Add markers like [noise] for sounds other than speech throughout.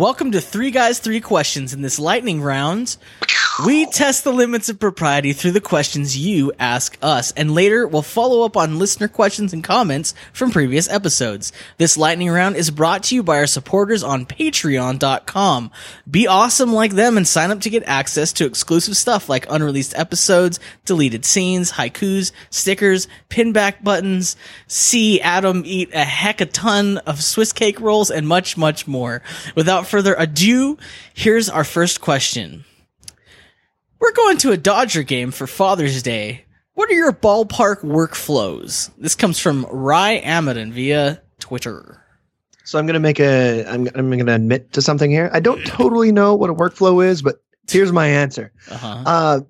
Welcome to Three Guys, Three Questions. In this lightning round, we test the limits of propriety through the questions you ask us, and later we'll follow up on listener questions and comments from previous episodes. This lightning round is brought to you by our supporters on patreon.com. Be awesome like them and sign up to get access to exclusive stuff like unreleased episodes, deleted scenes, haikus, stickers, pinback buttons, see Adam eat a heck a ton of Swiss cake rolls, and much, much more. Without further ado, here's our first question. We're going to a Dodger game for Father's Day. What are your ballpark workflows? This comes from Rye Amidon via Twitter. So I'm gonna make a. I'm I'm gonna admit to something here. I don't totally know what a workflow is, but here's my answer. Uh-huh. Uh,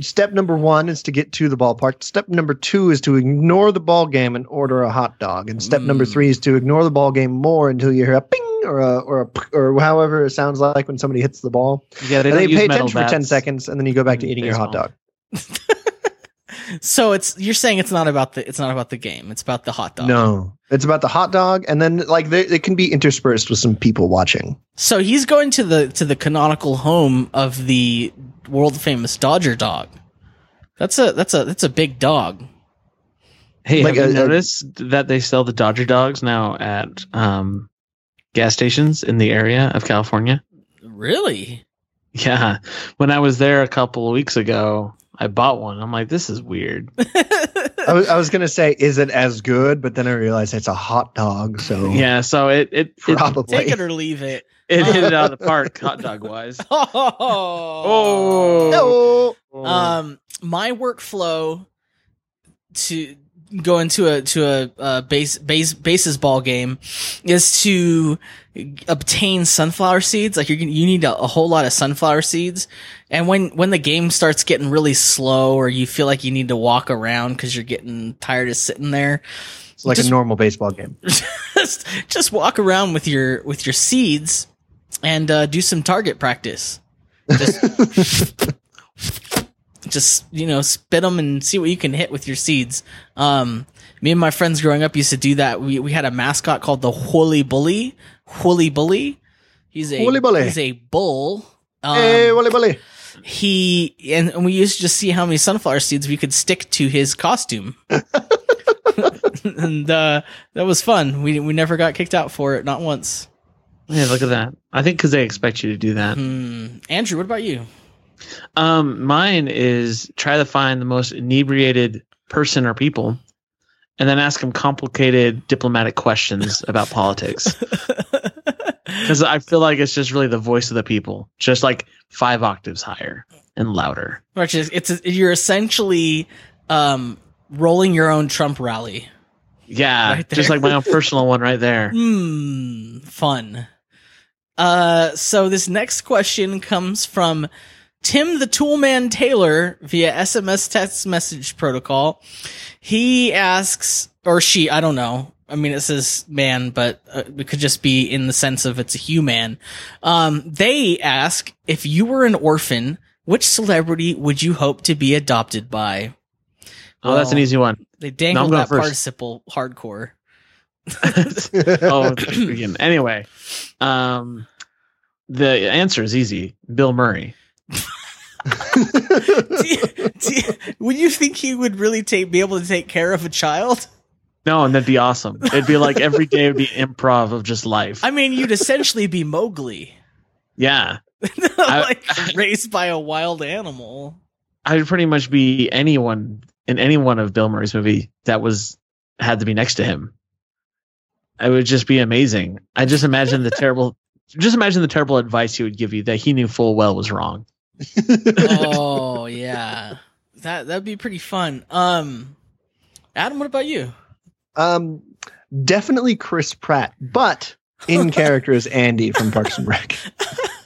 step number one is to get to the ballpark. Step number two is to ignore the ball game and order a hot dog. And step number Mm. three is to ignore the ball game more until you hear a ping or a or a or however it sounds like when somebody hits the ball. Yeah, they and then you pay metal attention for ten seconds, and then you go back to in eating your hot dog. [laughs] So it's you're saying it's not about the it's not about the game. It's about the hot dog. No, it's about the hot dog, and then like they, it can be interspersed with some people watching. So he's going to the to the canonical home of the world famous Dodger dog. That's a that's a that's a big dog. Hey, Like have you a- a- noticed that they sell the Dodger dogs now at um, gas stations in the area of California? Really? Yeah. When I was there a couple of weeks ago, I bought one. I'm like, this is weird. [laughs] I was, I was gonna say, is it as good? But then I realized it's a hot dog, so Yeah. So it it it, probably. Take it or leave it. It hit it out of the park, [laughs] hot dog wise. [laughs] Oh. No. Um, my workflow to go into a to a, uh base base bases ball game is to obtain sunflower seeds. Like you're you need a, a whole lot of sunflower seeds, and when when the game starts getting really slow, or you feel like you need to walk around because you're getting tired of sitting there, it's like just- a normal baseball game. [laughs] just just walk around with your with your seeds and uh, do some target practice. Just, [laughs] just you know, spit them and see what you can hit with your seeds. Um, me and my friends growing up used to do that. We we had a mascot called the Woolly Bully. Woolly Bully. He's a Woolly Bully. he's a bull. Um, hey, Wally Wally. he and, and we used to just see how many sunflower seeds we could stick to his costume. [laughs] [laughs] and uh, that was fun. We we never got kicked out for it, not once. Yeah, look at that. I think because they expect you to do that. Hmm. Andrew, what about you? Um, mine is try to find the most inebriated person or people, and then ask them complicated diplomatic questions about politics. [laughs] Because I feel like it's just really the voice of the people, just like five octaves higher and louder. Which is it's you're essentially um, rolling your own Trump rally. Yeah, Right just like my own personal one right there. [laughs] Hmm, fun. Uh, so this next question comes from Tim the Toolman Taylor via SMS text message protocol. He asks, or she, I don't know. I mean, it says man, but uh, it could just be in the sense of it's a human. Um, they ask if you were an orphan, which celebrity would you hope to be adopted by? Oh, that's an easy one. They dangled going that first. participle hardcore. [laughs] oh, [coughs] anyway, um, the answer is easy. Bill Murray. [laughs] do you, do you- would you think he would really take be able to take care of a child? No, and that'd be awesome. It'd be like every day would be improv of just life. I mean, you'd essentially be Mowgli, yeah, [laughs] like raised by a wild animal. I'd pretty much be anyone in any one of Bill Murray's movie that was had to be next to him. It would just be amazing. I just imagine the terrible, [laughs] just imagine the terrible advice he would give you that he knew full well was wrong. Oh yeah, that that'd be pretty fun. Um, Adam, what about you? Um, definitely Chris Pratt, but in character as Andy from Parks and Rec. [laughs]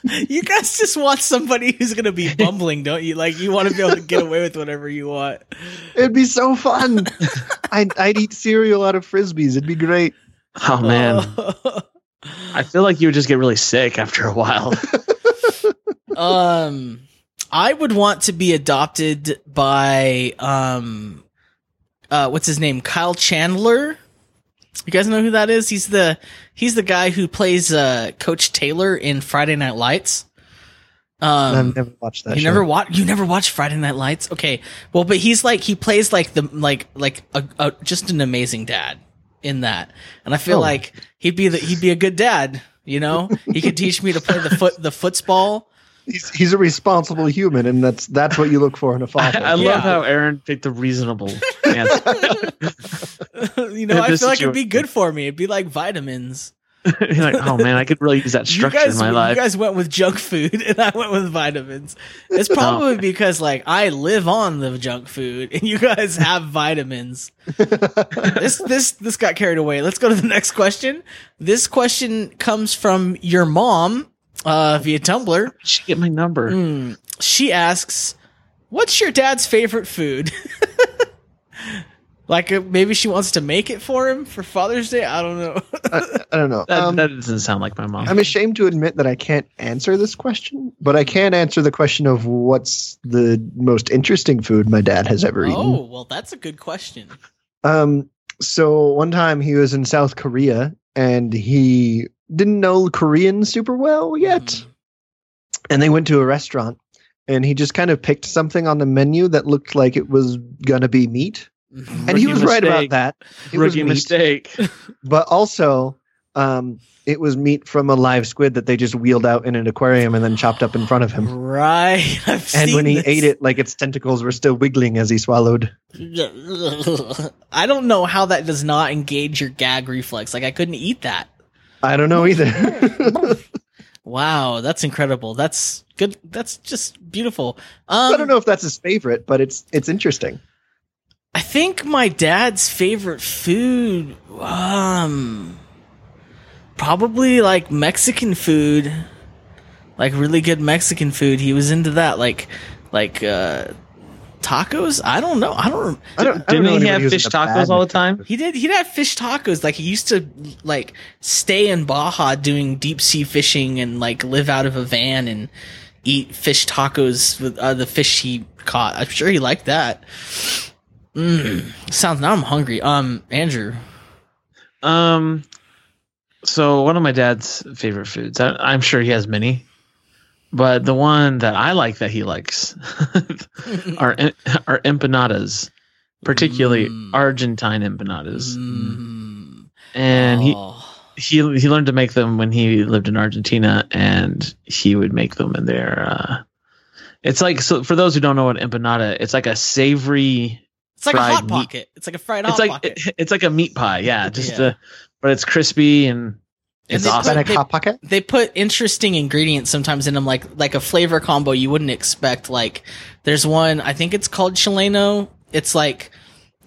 You guys just want somebody who's gonna be bumbling, don't you? Like you want to be able to get away with whatever you want. It'd be so fun. [laughs] I'd, I'd eat cereal out of frisbees. It'd be great. Oh man, I feel like you would just get really sick after a while. [laughs] um i would want to be adopted by um uh what's his name kyle chandler You guys know who that is? He's the he's the guy who plays uh, Coach Taylor in Friday Night Lights. Um, I've never watched that. you show. never watch you never watched Friday Night Lights? Okay. Well, but he's like he plays like the like like a, a just an amazing dad in that. And I feel Oh. like he'd be the he'd be a good dad, you know? He could teach me to play the foot the football. He's, he's a responsible human, and that's that's what you look for in a father. I Yeah. love how Aaron picked a reasonable answer. [laughs] you know, I this feel like it'd be good for me. It'd be like vitamins. [laughs] You're like, oh man, I could really use that structure guys, in my life. you guys went with junk food, [laughs] and I went with vitamins. It's probably because like I live on the junk food, and you guys [laughs] have vitamins. this this this got carried away. Let's go to the next question. This question comes from your mom uh, via Tumblr. she get my number. Hmm. She asks, "What's your dad's favorite food?" Like uh, maybe she wants to make it for him for Father's Day. I don't know. I, I don't know. [laughs] That, Um, that doesn't sound like my mom. I'm ashamed to admit that I can't answer this question, but I can answer the question of what's the most interesting food my dad has ever eaten. oh well, that's a good question. Um, so one time he was in South Korea and he didn't know Korean super well yet, Mhm. and they went to a restaurant and he just kind of picked something on the menu that looked like it was gonna be meat, And he was right about that. It Rookie meat, mistake. [laughs] but also. Um, it was meat from a live squid that they just wheeled out in an aquarium and then chopped up in front of him. Right. [laughs] I've And when he this. ate it, like its tentacles were still wiggling as he swallowed. [laughs] I don't know how that does not engage your gag reflex. Like I couldn't eat that. I don't know either. Wow, that's incredible. That's good. That's just beautiful. Um, I don't know if that's his favorite, but it's it's interesting. I think my dad's favorite food, um, probably like Mexican food, like really good Mexican food. He was into that, like, like uh, tacos. I don't know. I don't. rem- I don't, I don't Didn't know he have fish tacos all the time? He did. He'd have fish tacos. Like he used to like stay in Baja doing deep sea fishing and like live out of a van and eat fish tacos with uh, the fish he caught. I'm sure he liked that. Mm, sounds now I'm hungry. Um, Andrew. Um, so one of my dad's favorite foods. I, I'm sure he has many, but the one that I like that he likes [laughs] are [laughs] are empanadas, particularly Mm. Argentine empanadas. Mm. And he Oh. he he learned to make them when he lived in Argentina, and he would make them in there. Uh, it's like so for those who don't know what empanada, it's like a savory. It's like a fried hot meat. pocket. It's like a fried hot It's like pocket. [laughs] it's like a meat pie, yeah. Just Yeah. uh but it's crispy and it's they put- awesome. Hispanic they- hot pocket. they put interesting ingredients sometimes in them, like like a flavor combo you wouldn't expect. Like there's one I think it's called Chileno. It's like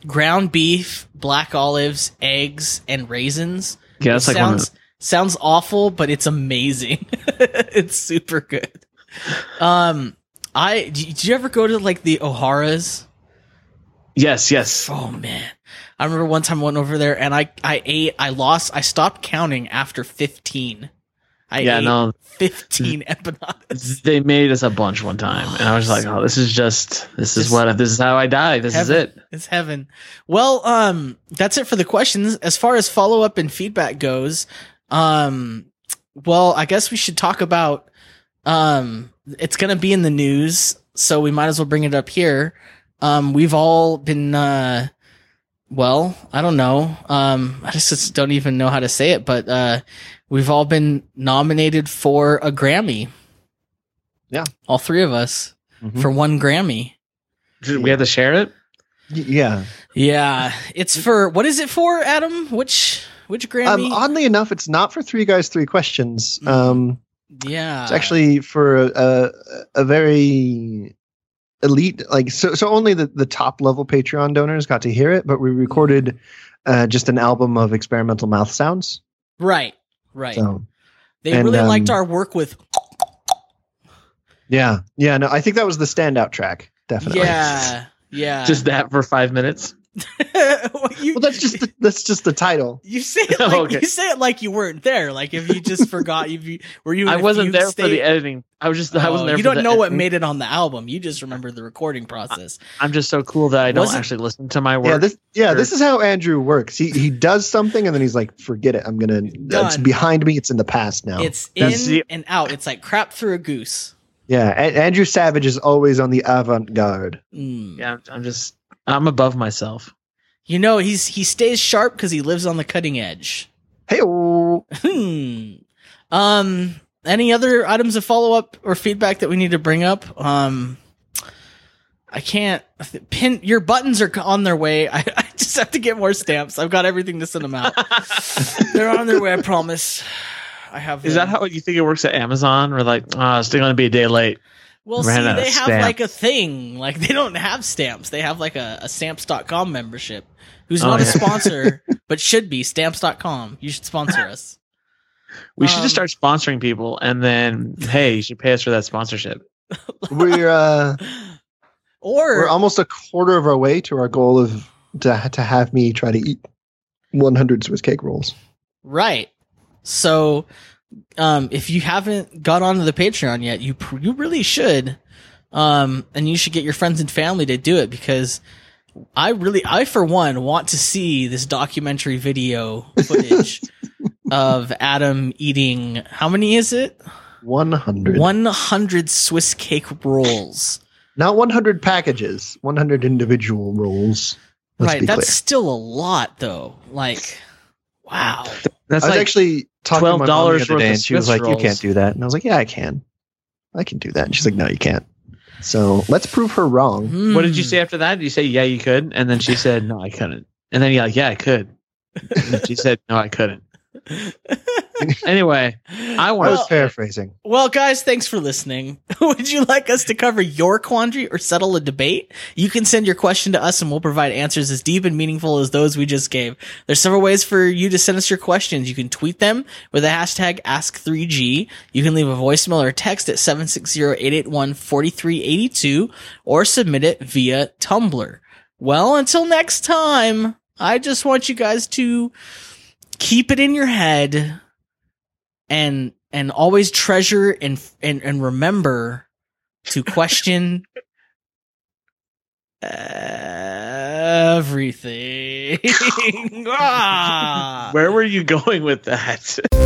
ground beef, black olives, eggs, and raisins. yeah, it's It like one of sounds sounds awful, but it's amazing. [laughs] it's super good. Um, I did did you ever go to like the O'Hara's? Yes, yes. Oh man. I remember one time I went over there and I, I ate, I lost, I stopped counting after 15. I yeah, ate no, 15 [laughs] empanadas. they made us a bunch one time, and I was like, "Oh, this is just this is what this is how I die. This is it." It's heaven. Well, um, that's it for the questions. As far as follow up and feedback goes, um, well, I guess we should talk about, um, it's going to be in the news, so we might as well bring it up here. Um, we've all been, uh, well, I don't know. Um, I just, just don't even know how to say it, but, uh, we've all been nominated for a Grammy. Yeah. All three of us Mhm. for one Grammy. Did We have to share it. Yeah. Yeah, it's for what is it for, Adam? Which which Grammy? Um, oddly enough, it's not for three guys, three questions. Mm. Um, yeah, it's actually for a, a, a very elite, like so. So only the, the top level Patreon donors got to hear it, but we recorded uh, just an album of experimental mouth sounds. right, right. So they and, really liked um, our work with. yeah, yeah. No, I think that was the standout track. Definitely. Yeah, yeah. Just that for five minutes. [laughs] you, Well, that's just the, that's just the title. you say it [laughs] like Okay. you say it like you weren't there. Like if you just forgot, if you were you. I wasn't you there for the editing. I was just I wasn't Oh, there. You don't the know what editing. made it on the album. You just remember the recording process. I'm just so cool that I don't Wasn't- actually listen to my work. Yeah, this yeah, Or- this is how Andrew works. He he does something and then he's like, forget it. I'm gonna. It's behind me. It's in the past now. It's That's in the- and out. It's like crap through a goose. yeah, A- Andrew Savage is always on the avant garde. Mm. yeah, I'm, I'm just I'm above myself. You know, he's he stays sharp because he lives on the cutting edge. Hey, oh, Hmm. Um. Any other items of follow up or feedback that we need to bring up? Um. I can't pin your buttons are on their way. [laughs] I, I just have to get more stamps. I've got everything to send them out. [laughs] They're on their way. I promise. I have. Is them. that how you think it works at Amazon? We're like, oh, it's still going to be a day late. Well, ran see, out of they have stamps? like a thing. Like they don't have stamps. They have like a, a stamps.com membership. Who's Oh, not a sponsor, [laughs] but should be stamps.com. You should sponsor us. We should just Um, start sponsoring people, and then hey, you should pay us for that sponsorship. [laughs] we're uh, Or we're almost a quarter of our way to our goal of to to have me try to eat 100 Swiss cake rolls. right. So, um, if you haven't got onto the Patreon yet, you pr- you really should. Um, and you should get your friends and family to do it because I really, I for one, want to see this documentary video footage [laughs] of Adam eating. How many is it? 100. 100 Swiss cake rolls. Not 100 packages. 100 individual rolls. Let's right. That's clear. still a lot though. Like, wow. That's I was like actually talking to my mom $12 the worth day, of and she was Swiss like, "You can't do that," and I was like, "Yeah, I can. I can do that." And she's like, "No, you can't." So let's prove her wrong. Hmm. what did you say after that? Did you say yeah, you could? And then she said no, I couldn't. And then you're like, yeah, I could. [laughs] And then she said no, I couldn't. [laughs] [laughs] Anyway, I I want was Well- paraphrasing. Well, guys, thanks for listening. [laughs] Would you like us to cover your quandary or settle a debate? You can send your question to us and we'll provide answers as deep and meaningful as those we just gave. There's several ways for you to send us your questions. You can tweet them with the hashtag Ask3G. You can leave a voicemail or text at 760-881-4382 or submit it via Tumblr. Well, until next time, I just want you guys to keep it in your head and and always treasure and and and remember to question everything. [laughs] Ah. Where were you going with that? [laughs]